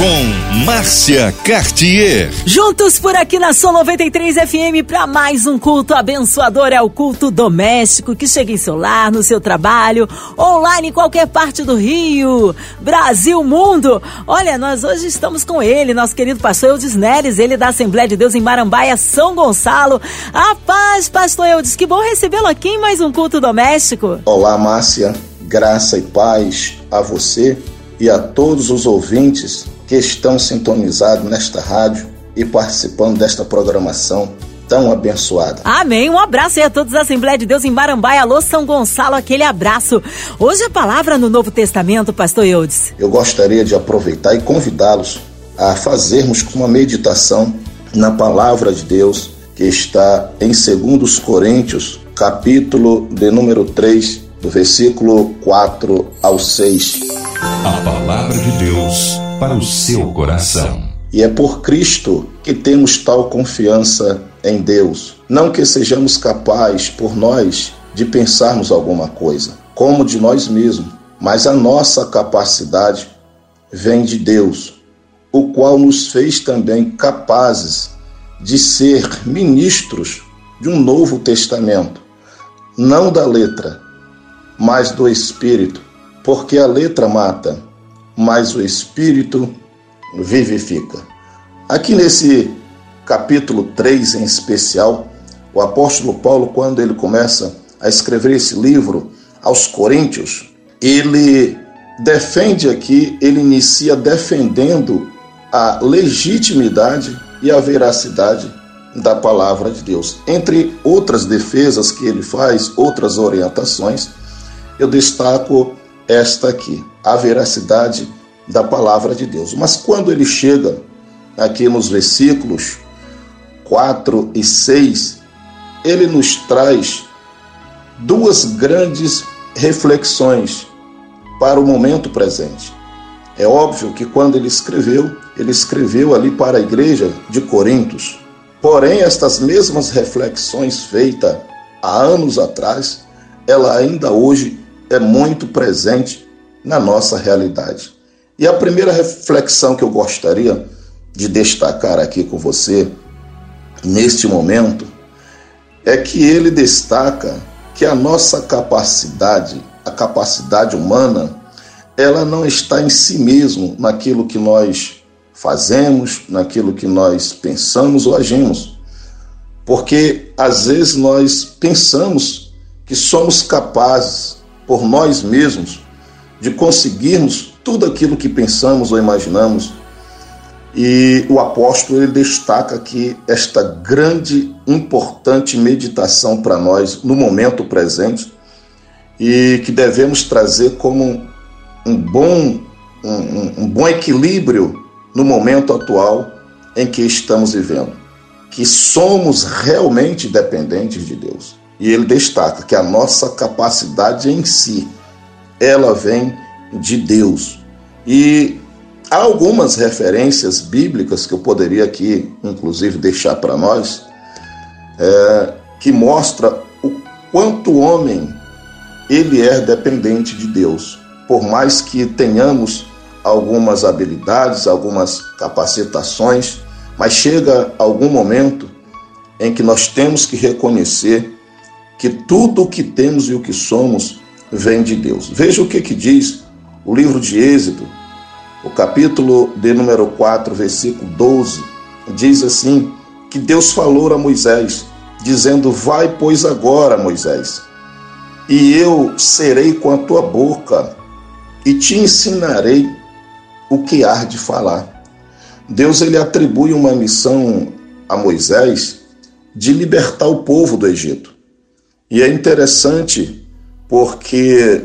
com Márcia Cartier. Juntos por aqui na Som 93 FM para mais um culto abençoador. É o culto doméstico que chega em seu lar, no seu trabalho, online em qualquer parte do Rio, Brasil, mundo. Olha, nós hoje estamos com ele, nosso querido pastor Eudes Neres, ele da Assembleia de Deus em Marambaia, São Gonçalo. A paz, pastor Eudes, que bom recebê-lo aqui em mais um culto doméstico. Olá, Márcia. Graça e paz a você e a todos os ouvintes que estão sintonizados nesta rádio e participando desta programação tão abençoada. Amém. Um abraço aí a todos da Assembleia de Deus em Marambaia. Alô, São Gonçalo, aquele abraço. Hoje a palavra no Novo Testamento, pastor Eudes. Eu gostaria de aproveitar e convidá-los a fazermos uma meditação na palavra de Deus que está em 2 Coríntios, capítulo de número 3, do versículo 4 ao 6. A palavra de Deus para o seu coração. E é por Cristo que temos tal confiança em Deus. Não que sejamos capazes por nós de pensarmos alguma coisa, como de nós mesmos, mas a nossa capacidade vem de Deus, o qual nos fez também capazes de ser ministros de um novo testamento, não da letra, mas do espírito, porque a letra mata, mas o Espírito vivifica. Aqui nesse capítulo 3 em especial, o apóstolo Paulo, quando ele começa a escrever esse livro aos Coríntios, ele defende aqui, ele inicia defendendo a legitimidade e a veracidade da palavra de Deus. Entre outras defesas que ele faz, outras orientações, eu destaco esta aqui, a veracidade da palavra de Deus. Mas quando ele chega aqui nos versículos 4 e 6, ele nos traz duas grandes reflexões para o momento presente. É óbvio que quando ele escreveu, ele escreveu ali para a igreja de Corintos. Porém, estas mesmas reflexões feitas há anos atrás, ela ainda hoje é muito presente na nossa realidade. E a primeira reflexão que eu gostaria de destacar aqui com você, neste momento, é que ele destaca que a nossa capacidade, a capacidade humana, ela não está em si mesmo naquilo que nós fazemos, naquilo que nós pensamos ou agimos. Porque às vezes nós pensamos que somos capazes por nós mesmos de conseguirmos tudo aquilo que pensamos ou imaginamos. E o apóstolo ele destaca aqui esta grande, importante meditação para nós no momento presente e que devemos trazer como um bom, um, um bom equilíbrio no momento atual em que estamos vivendo, que somos realmente dependentes de Deus. E ele destaca que a nossa capacidade em si, ela vem de Deus. E há algumas referências bíblicas que eu poderia aqui, inclusive, deixar para nós, é, que mostra o quanto o homem ele é dependente de Deus. Por mais que tenhamos algumas habilidades, algumas capacitações, mas chega algum momento em que nós temos que reconhecer que tudo o que temos e o que somos vem de Deus. Veja o que, que diz o livro de Êxodo, o capítulo de número 4, versículo 12, diz assim: que Deus falou a Moisés, dizendo: Vai, pois, agora, Moisés, e eu serei com a tua boca e te ensinarei o que há de falar. Deus ele atribui uma missão a Moisés de libertar o povo do Egito. E é interessante porque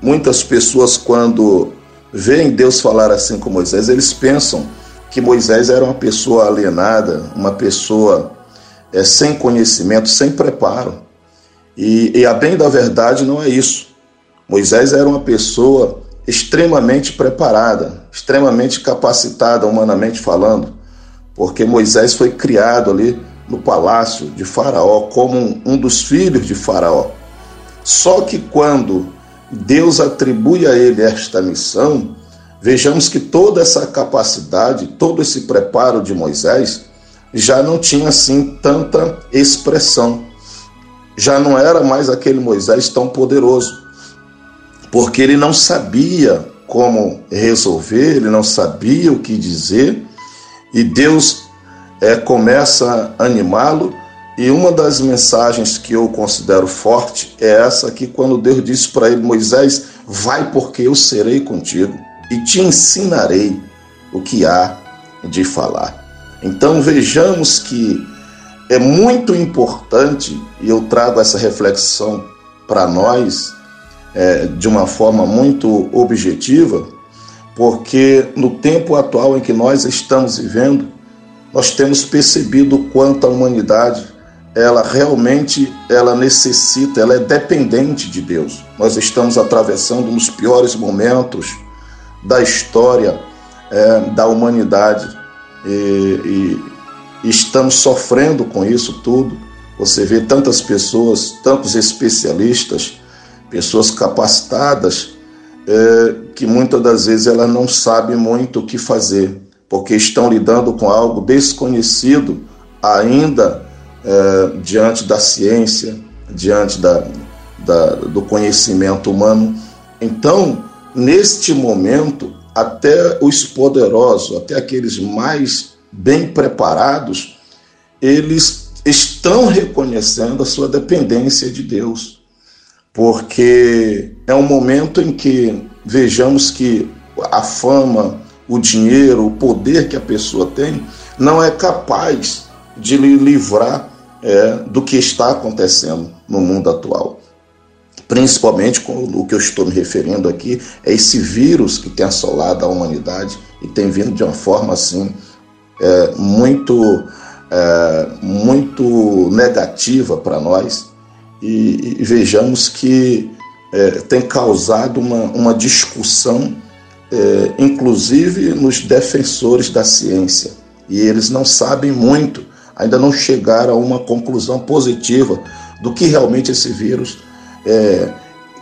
muitas pessoas, quando veem Deus falar assim com Moisés, eles pensam que Moisés era uma pessoa alienada, uma pessoa é, sem conhecimento, sem preparo. E, e a bem da verdade não é isso. Moisés era uma pessoa extremamente preparada, extremamente capacitada, humanamente falando, porque Moisés foi criado ali no palácio de Faraó como um dos filhos de Faraó. Só que quando Deus atribui a ele esta missão, vejamos que toda essa capacidade, todo esse preparo de Moisés já não tinha assim tanta expressão. Já não era mais aquele Moisés tão poderoso, porque ele não sabia como resolver, ele não sabia o que dizer, e Deus é, começa a animá-lo. E uma das mensagens que eu considero forte é essa aqui, quando Deus disse para ele: Moisés, vai porque eu serei contigo e te ensinarei o que há de falar. Então vejamos que é muito importante, e eu trago essa reflexão para nós é, de uma forma muito objetiva, porque no tempo atual em que nós estamos vivendo, nós temos percebido o quanto a humanidade ela realmente ela necessita, ela é dependente de Deus. Nós estamos atravessando um dos piores momentos da história é, da humanidade e, e estamos sofrendo com isso tudo. Você vê tantas pessoas, tantos especialistas, pessoas capacitadas, é, que muitas das vezes elas não sabem muito o que fazer, porque estão lidando com algo desconhecido ainda é, diante da ciência, diante da, da, do conhecimento humano. Então, neste momento, até os poderosos, até aqueles mais bem preparados, eles estão reconhecendo a sua dependência de Deus. Porque é um momento em que vejamos que a fama, o dinheiro, o poder que a pessoa tem, não é capaz de lhe livrar é, do que está acontecendo no mundo atual. Principalmente com o que eu estou me referindo aqui, é esse vírus que tem assolado a humanidade e tem vindo de uma forma assim é, muito, é, muito negativa para nós. E, e, vejamos que é, tem causado uma, uma discussão, é, inclusive nos defensores da ciência, e eles não sabem muito, ainda não chegaram a uma conclusão positiva do que realmente esse vírus é,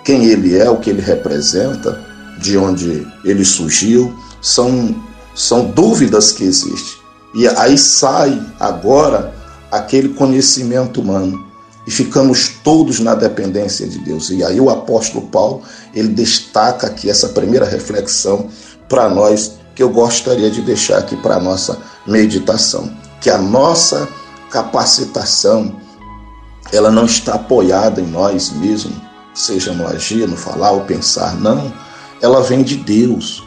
quem ele é, o que ele representa, de onde ele surgiu, são, são dúvidas que existem. E aí sai agora aquele conhecimento humano e ficamos todos na dependência de Deus. E aí o apóstolo Paulo, ele destaca aqui essa primeira reflexão para nós que eu gostaria de deixar aqui para nossa meditação, que a nossa capacitação ela não está apoiada em nós mesmos, seja no agir, no falar ou pensar, não. Ela vem de Deus.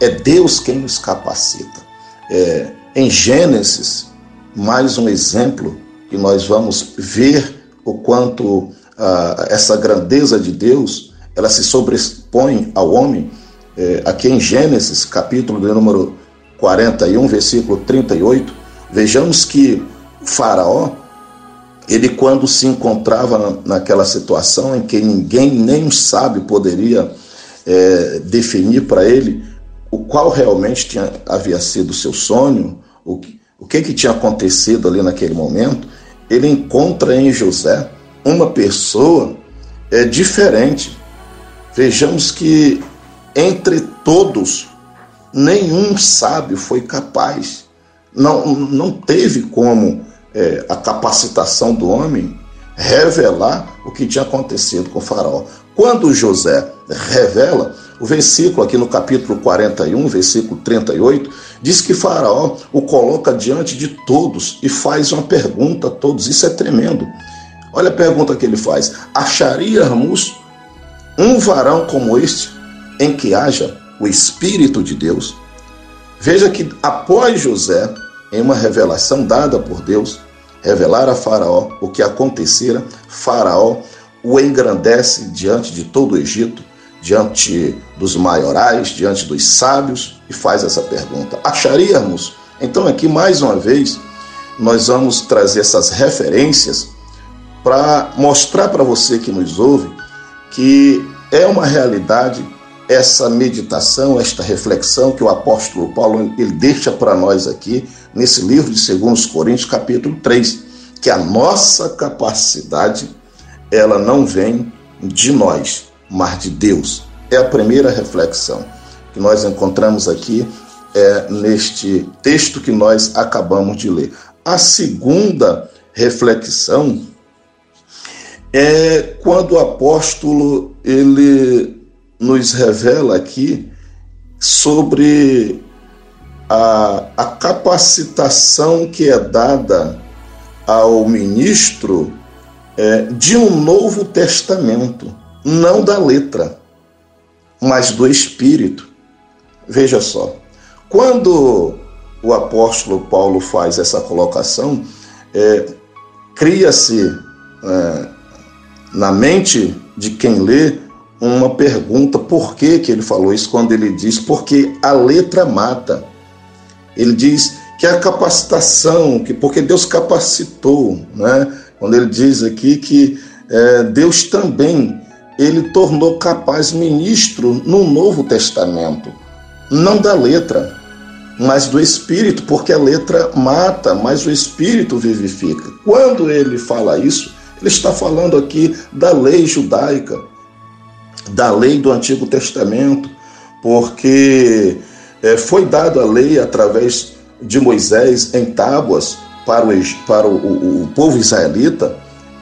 É Deus quem nos capacita. É, em Gênesis, mais um exemplo que nós vamos ver o quanto ah, essa grandeza de Deus ela se sobrepõe ao homem. É, aqui em Gênesis, capítulo número 41, versículo 38, vejamos que Faraó ele quando se encontrava naquela situação em que ninguém, nem um sábio poderia é, definir para ele o qual realmente tinha, havia sido o seu sonho, o, o que, que tinha acontecido ali naquele momento, ele encontra em José uma pessoa é, diferente. Vejamos que entre todos, nenhum sábio foi capaz, não, não teve como é, a capacitação do homem revelar o que tinha acontecido com o faraó. Quando José revela, o versículo aqui no capítulo 41, versículo 38, diz que Faraó o coloca diante de todos e faz uma pergunta a todos. Isso é tremendo. Olha a pergunta que ele faz: Acharíamos um varão como este em que haja o Espírito de Deus? Veja que após José, em uma revelação dada por Deus, revelar a Faraó o que acontecera, Faraó o engrandece diante de todo o Egito, diante dos maiorais, diante dos sábios, e faz essa pergunta: acharíamos? Então, aqui mais uma vez, nós vamos trazer essas referências para mostrar para você que nos ouve que é uma realidade essa meditação, esta reflexão que o apóstolo Paulo ele deixa para nós aqui nesse livro de 2 Coríntios, capítulo 3. que a nossa capacidade ela não vem de nós, mas de Deus. É a primeira reflexão que nós encontramos aqui é, neste texto que nós acabamos de ler. A segunda reflexão é quando o apóstolo ele nos revela aqui sobre a, a capacitação que é dada ao ministro é, de um novo testamento, não da letra, mas do espírito. Veja só, quando o apóstolo Paulo faz essa colocação, é, cria-se é, na mente de quem lê uma pergunta: por que, que ele falou isso? Quando ele diz, porque a letra mata. Ele diz que a capacitação, que porque Deus capacitou, né? quando ele diz aqui que é, Deus também ele tornou capaz ministro no Novo Testamento, não da letra, mas do Espírito, porque a letra mata, mas o Espírito vivifica. Quando ele fala isso, ele está falando aqui da lei judaica, da lei do Antigo Testamento, porque é, foi dado a lei através de Moisés em tábuas para o, para o, o, o povo israelita,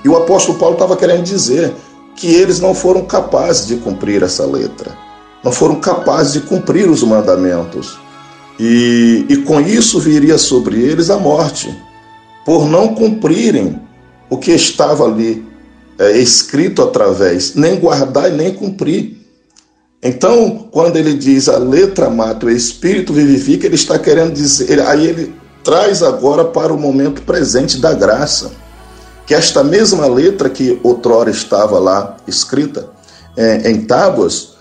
e o apóstolo Paulo estava querendo dizer que eles não foram capazes de cumprir essa letra, não foram capazes de cumprir os mandamentos. E, e com isso viria sobre eles a morte, por não cumprirem o que estava ali é, escrito através, nem guardar e nem cumprir. Então, quando ele diz a letra mata, o espírito vivifica, ele está querendo dizer, aí ele traz agora para o momento presente da graça, que esta mesma letra que outrora estava lá escrita é, em tábuas,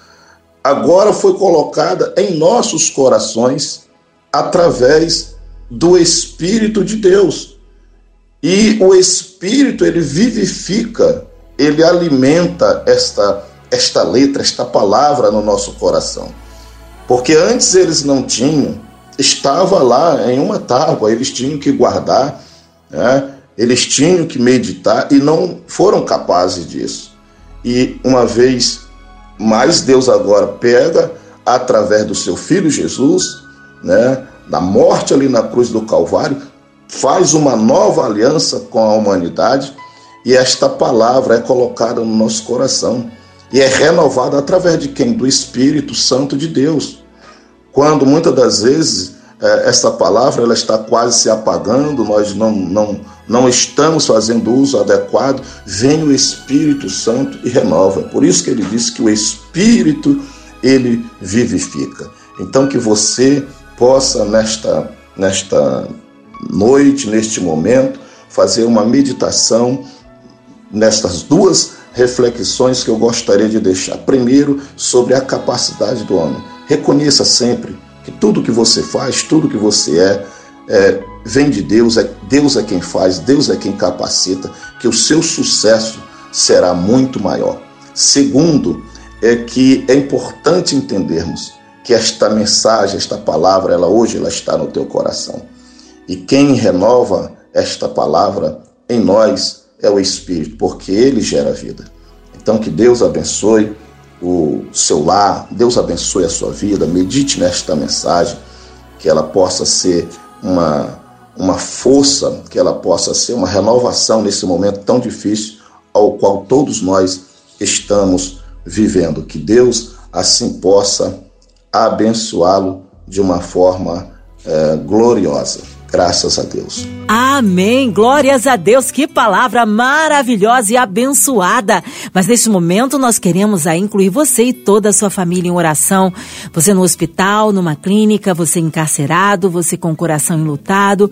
agora foi colocada em nossos corações através do Espírito de Deus. E o Espírito ele vivifica, ele alimenta esta esta letra, esta palavra no nosso coração. Porque antes eles não tinham, estava lá em uma tábua, eles tinham que guardar, né? eles tinham que meditar e não foram capazes disso. E uma vez mais, Deus agora pega, através do seu filho Jesus, né, da morte ali na cruz do Calvário, faz uma nova aliança com a humanidade e esta palavra é colocada no nosso coração e é renovada através de quem? Do Espírito Santo de Deus. Quando muitas das vezes é, essa palavra ela está quase se apagando, nós não, não, não estamos fazendo uso adequado, vem o Espírito Santo e renova. Por isso que ele diz que o Espírito ele vivifica. Então que você possa nesta nesta noite, neste momento, fazer uma meditação nestas duas reflexões que eu gostaria de deixar. Primeiro, sobre a capacidade do homem. Reconheça sempre que tudo que você faz, tudo que você é, é, vem de Deus, é Deus é quem faz, Deus é quem capacita, que o seu sucesso será muito maior. Segundo, é que é importante entendermos que esta mensagem, esta palavra, ela hoje ela está no teu coração. E quem renova esta palavra em nós é o Espírito, porque ele gera vida. Então, que Deus abençoe o seu lar, Deus abençoe a sua vida, medite nesta mensagem, que ela possa ser uma, uma força, que ela possa ser uma renovação nesse momento tão difícil ao qual todos nós estamos vivendo. Que Deus assim possa abençoá-lo de uma forma é, gloriosa. Graças a Deus. Amém. Glórias a Deus. Que palavra maravilhosa e abençoada. Mas neste momento nós queremos aí incluir você e toda a sua família em oração. Você no hospital, numa clínica, você encarcerado, você com o coração enlutado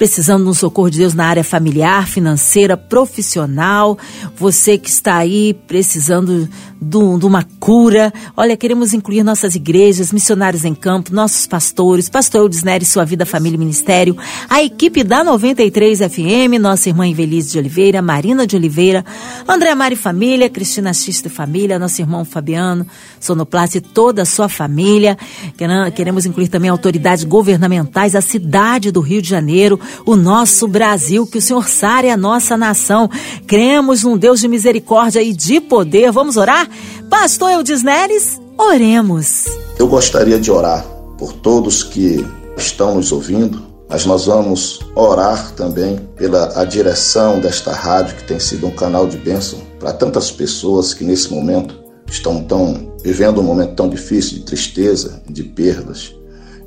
precisando de um socorro de Deus na área familiar, financeira, profissional, você que está aí precisando de uma cura. Olha, queremos incluir nossas igrejas, missionários em campo, nossos pastores, pastor Eudes sua vida, família e ministério, a equipe da 93 FM, nossa irmã Invelise de Oliveira, Marina de Oliveira, André Mari Família, Cristina Xista Família, nosso irmão Fabiano, Sonoplast e toda a sua família. Queremos incluir também autoridades governamentais, a cidade do Rio de Janeiro, o nosso Brasil, que o Senhor sare a nossa nação. Cremos num Deus de misericórdia e de poder. Vamos orar? Pastor Eudes Neres, oremos. Eu gostaria de orar por todos que estão nos ouvindo, mas nós vamos orar também pela a direção desta rádio, que tem sido um canal de bênção para tantas pessoas que nesse momento estão tão, vivendo um momento tão difícil de tristeza, de perdas,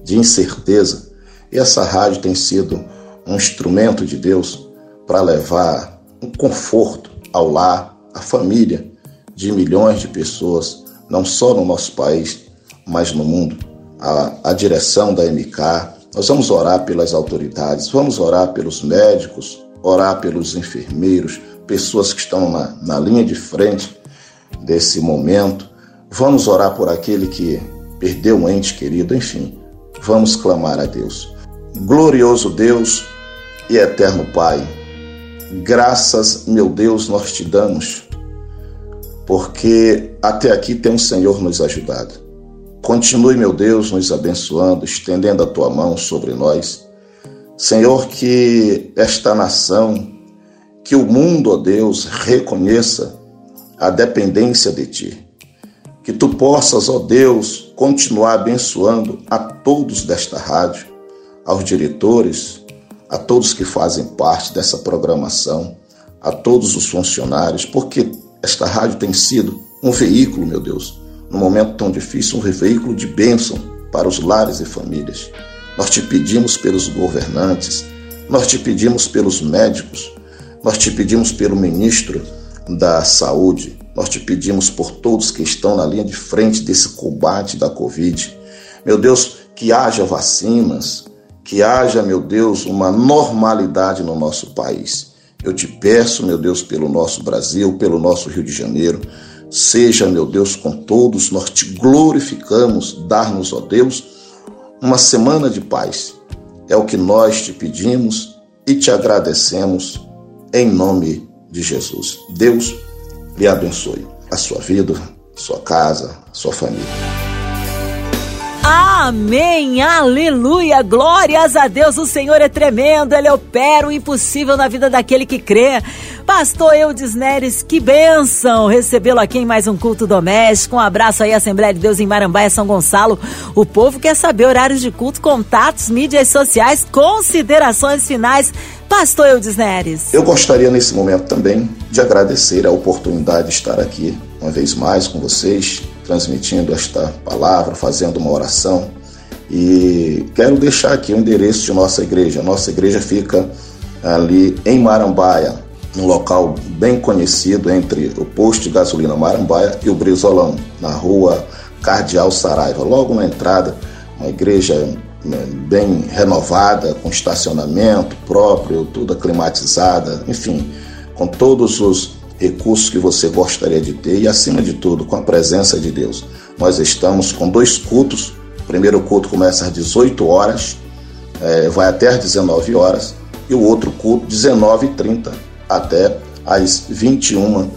de incerteza. E essa rádio tem sido um instrumento de Deus para levar um conforto ao lar, à família de milhões de pessoas, não só no nosso país, mas no mundo. A, a direção da MK, nós vamos orar pelas autoridades, vamos orar pelos médicos, orar pelos enfermeiros, pessoas que estão na, na linha de frente desse momento. Vamos orar por aquele que perdeu um ente querido, enfim, vamos clamar a Deus. Glorioso Deus e eterno Pai, graças, meu Deus, nós te damos, porque até aqui tem o Senhor nos ajudado. Continue, meu Deus, nos abençoando, estendendo a tua mão sobre nós. Senhor, que esta nação, que o mundo, ó Deus, reconheça a dependência de ti. Que tu possas, ó Deus, continuar abençoando a todos desta rádio, aos diretores, a todos que fazem parte dessa programação, a todos os funcionários, porque esta rádio tem sido um veículo, meu Deus, num momento tão difícil, um veículo de bênção para os lares e famílias. Nós te pedimos pelos governantes, nós te pedimos pelos médicos, nós te pedimos pelo ministro da Saúde, nós te pedimos por todos que estão na linha de frente desse combate da Covid. Meu Deus, que haja vacinas, que haja, meu Deus, uma normalidade no nosso país. Eu te peço, meu Deus, pelo nosso Brasil, pelo nosso Rio de Janeiro, seja, meu Deus, com todos, nós te glorificamos, dar-nos, ó Deus, uma semana de paz. É o que nós te pedimos e te agradecemos em nome de Jesus. Deus lhe abençoe a sua vida, sua casa, sua família. Amém, aleluia, glórias a Deus, o Senhor é tremendo, Ele opera o impossível na vida daquele que crê. Pastor Eudes Neres, que bênção recebê-lo aqui em mais um culto doméstico. Um abraço aí, Assembleia de Deus em Marambaia, São Gonçalo. O povo quer saber horários de culto, contatos, mídias sociais, considerações finais. Pastor Eudes Neres. Eu gostaria nesse momento também de agradecer a oportunidade de estar aqui uma vez mais com vocês, transmitindo esta palavra, fazendo uma oração. E quero deixar aqui o endereço de nossa igreja. Nossa igreja fica ali em Marambaia, num local bem conhecido entre o posto de gasolina Marambaia e o Brizolão, na rua Cardeal Saraiva. Logo na entrada, uma igreja né, bem renovada, com estacionamento próprio, tudo climatizada, enfim, com todos os recursos que você gostaria de ter e, acima de tudo, com a presença de Deus. Nós estamos com dois cultos. O primeiro culto começa às 18 horas, é, vai até às 19 horas, e o outro culto, 19h30 até às 21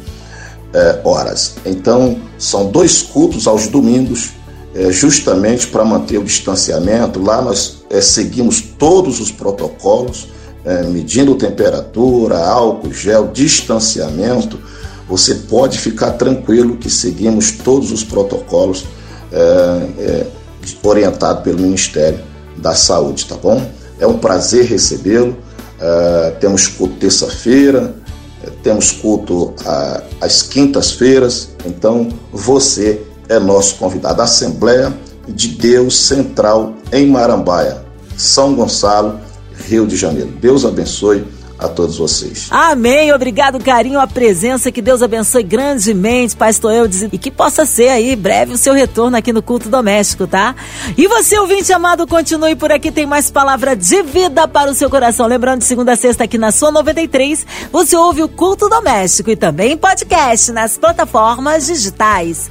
é, horas. Então, são dois cultos aos domingos, é, justamente para manter o distanciamento. Lá nós é, seguimos todos os protocolos é, medindo temperatura, álcool, gel, distanciamento, você pode ficar tranquilo que seguimos todos os protocolos é, é, orientados pelo Ministério da Saúde, tá bom? É um prazer recebê-lo. É, temos culto terça-feira, é, temos culto a, às quintas-feiras, então você é nosso convidado. Assembleia de Deus Central em Marambaia, São Gonçalo, Rio de Janeiro. Deus abençoe a todos vocês. Amém. Obrigado, carinho, a presença. Que Deus abençoe grandemente, Pastor Eudes, e que possa ser aí breve o seu retorno aqui no culto doméstico, tá? E você, ouvinte amado, continue por aqui. Tem mais palavra de vida para o seu coração. Lembrando, de segunda a sexta aqui na sua 93, você ouve o culto doméstico e também podcast nas plataformas digitais.